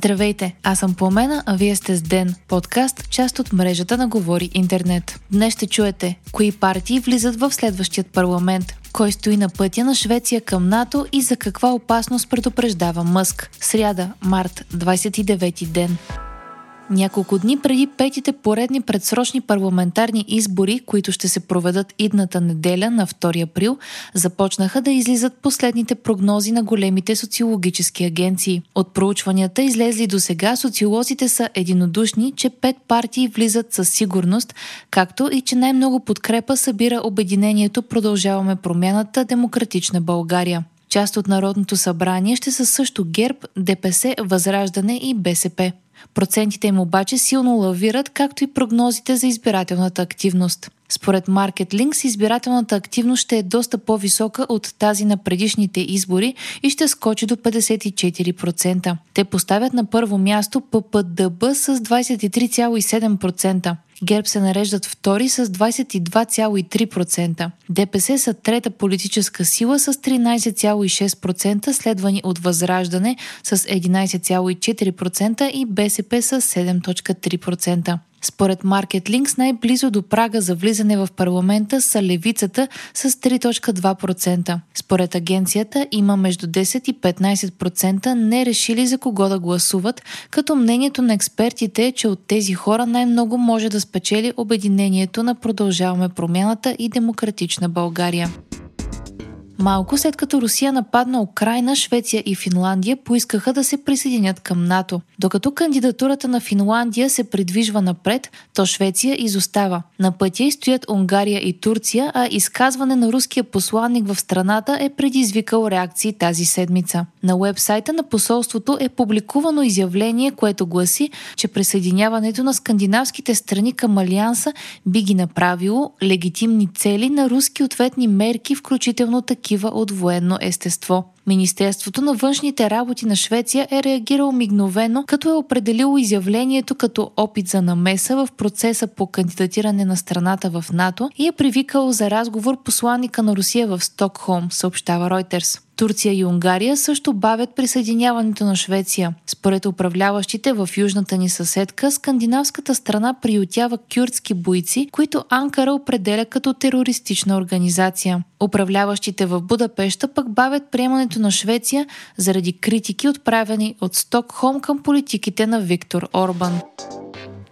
Здравейте, аз съм Пламена, а вие сте с Ден, подкаст, част от мрежата на Говори Интернет. Днес ще чуете кои партии влизат в следващият парламент, кой стои на пътя на Швеция към НАТО и за каква опасност предупреждава Мъск. Сряда, март, 29 ден. Няколко дни преди петите поредни предсрочни парламентарни избори, които ще се проведат идната неделя на 2 април, започнаха да излизат последните прогнози на големите социологически агенции. От проучванията излезли до сега социолозите са единодушни, че пет партии влизат със сигурност, както и че най-много подкрепа събира обединението Продължаваме промяната Демократична България. Част от Народното събрание ще са също ГЕРБ, ДПС, Възраждане и БСП. Процентите им обаче силно лавират, както и прогнозите за избирателната активност. Според Market Links избирателната активност ще е доста по-висока от тази на предишните избори и ще скочи до 54%. Те поставят на първо място ППДБ с 23,7%. ГЕРБ се нареждат втори с 22,3%. ДПС са трета политическа сила с 13,6%, следвани от Възраждане с 11,4% и БСП с 7,3%. Според Market Links най-близо до прага за влизане в парламента са левицата с 3.2%. Според агенцията има между 10 и 15% не решили за кого да гласуват, като мнението на експертите е, че от тези хора най-много може да спечели обединението на Продължаваме промяната и Демократична България. Малко след като Русия нападна Украина, Швеция и Финландия поискаха да се присъединят към НАТО. Докато кандидатурата на Финландия се придвижва напред, то Швеция изостава. На пътя стоят Унгария и Турция, а изказване на руския посланник в страната е предизвикал реакции тази седмица. На уебсайта на посолството е публикувано изявление, което гласи, че присъединяването на скандинавските страни към Алианса би ги направило легитимни цели на руски ответни мерки, включително такива такива от военно естество. Министерството на външните работи на Швеция е реагирало мигновено, като е определило изявлението като опит за намеса в процеса по кандидатиране на страната в НАТО и е привикало за разговор посланника на Русия в Стокхолм, съобщава Reuters. Турция и Унгария също бавят присъединяването на Швеция. Според управляващите в южната ни съседка, скандинавската страна приютява кюртски бойци, които Анкара определя като терористична организация. Управляващите в Будапешта пък бавят приемането на Швеция заради критики отправени от Стокхолм към политиките на Виктор Орбан.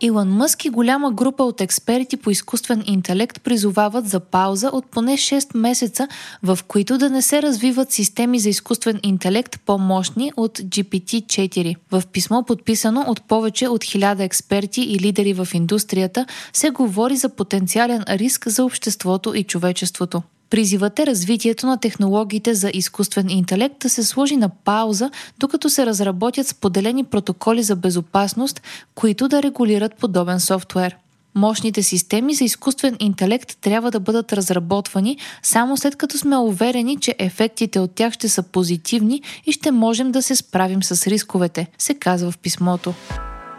Илон Мъск и голяма група от експерти по изкуствен интелект призовават за пауза от поне 6 месеца, в които да не се развиват системи за изкуствен интелект по-мощни от GPT-4. В писмо, подписано от повече от 1000 експерти и лидери в индустрията, се говори за потенциален риск за обществото и човечеството. Призивате развитието на технологиите за изкуствен интелект да се сложи на пауза, докато се разработят споделени протоколи за безопасност, които да регулират подобен софтуер. Мощните системи за изкуствен интелект трябва да бъдат разработвани само след като сме уверени, че ефектите от тях ще са позитивни и ще можем да се справим с рисковете, се казва в писмото.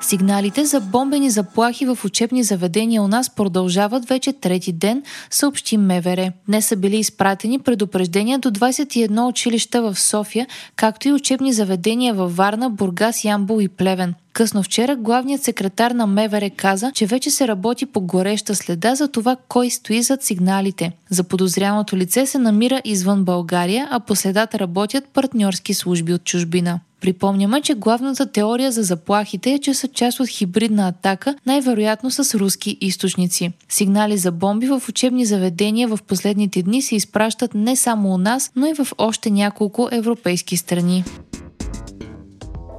Сигналите за бомбени заплахи в учебни заведения у нас продължават вече трети ден, съобщи МВР. Днес са били изпратени предупреждения до 21 училища в София, както и учебни заведения във Варна, Бургас, Ямбол и Плевен. Късно вчера главният секретар на МВР каза, че вече се работи по гореща следа за това кой стои зад сигналите. За подозряното лице се намира извън България, а по следата работят партньорски служби от чужбина. Припомняме, че главната теория за заплахите е, че са част от хибридна атака, най-вероятно с руски източници. Сигнали за бомби в учебни заведения в последните дни се изпращат не само у нас, но и в още няколко европейски страни.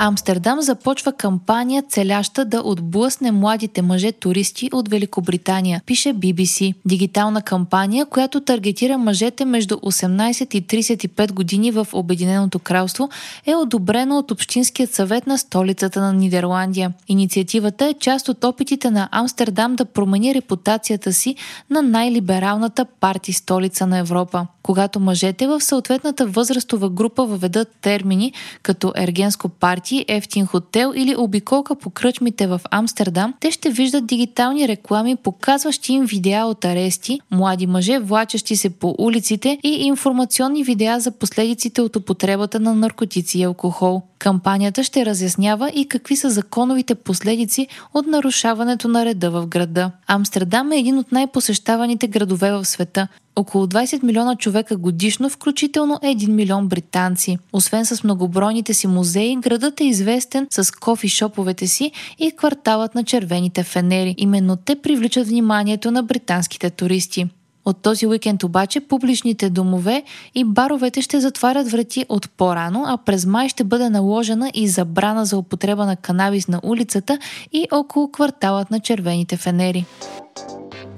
Амстердам започва кампания, целяща да отблъсне младите мъже туристи от Великобритания, пише BBC. Дигитална кампания, която таргетира мъжете между 18 и 35 години в Обединеното кралство, е одобрена от Общинският съвет на столицата на Нидерландия. Инициативата е част от опитите на Амстердам да промени репутацията си на най-либералната парти столица на Европа. Когато мъжете в съответната възрастова група въведат термини като ергенско партия, пати, ефтин хотел или обиколка по кръчмите в Амстердам, те ще виждат дигитални реклами, показващи им видеа от арести, млади мъже, влачащи се по улиците и информационни видеа за последиците от употребата на наркотици и алкохол. Кампанията ще разяснява и какви са законовите последици от нарушаването на реда в града. Амстердам е един от най-посещаваните градове в света. Около 20 милиона човека годишно, включително 1 милион британци. Освен с многобройните си музеи, градът е известен с кофи-шоповете си и кварталът на червените фенери. Именно те привличат вниманието на британските туристи. От този уикенд обаче публичните домове и баровете ще затварят врати от по-рано, а през май ще бъде наложена и забрана за употреба на канабис на улицата и около кварталът на червените фенери.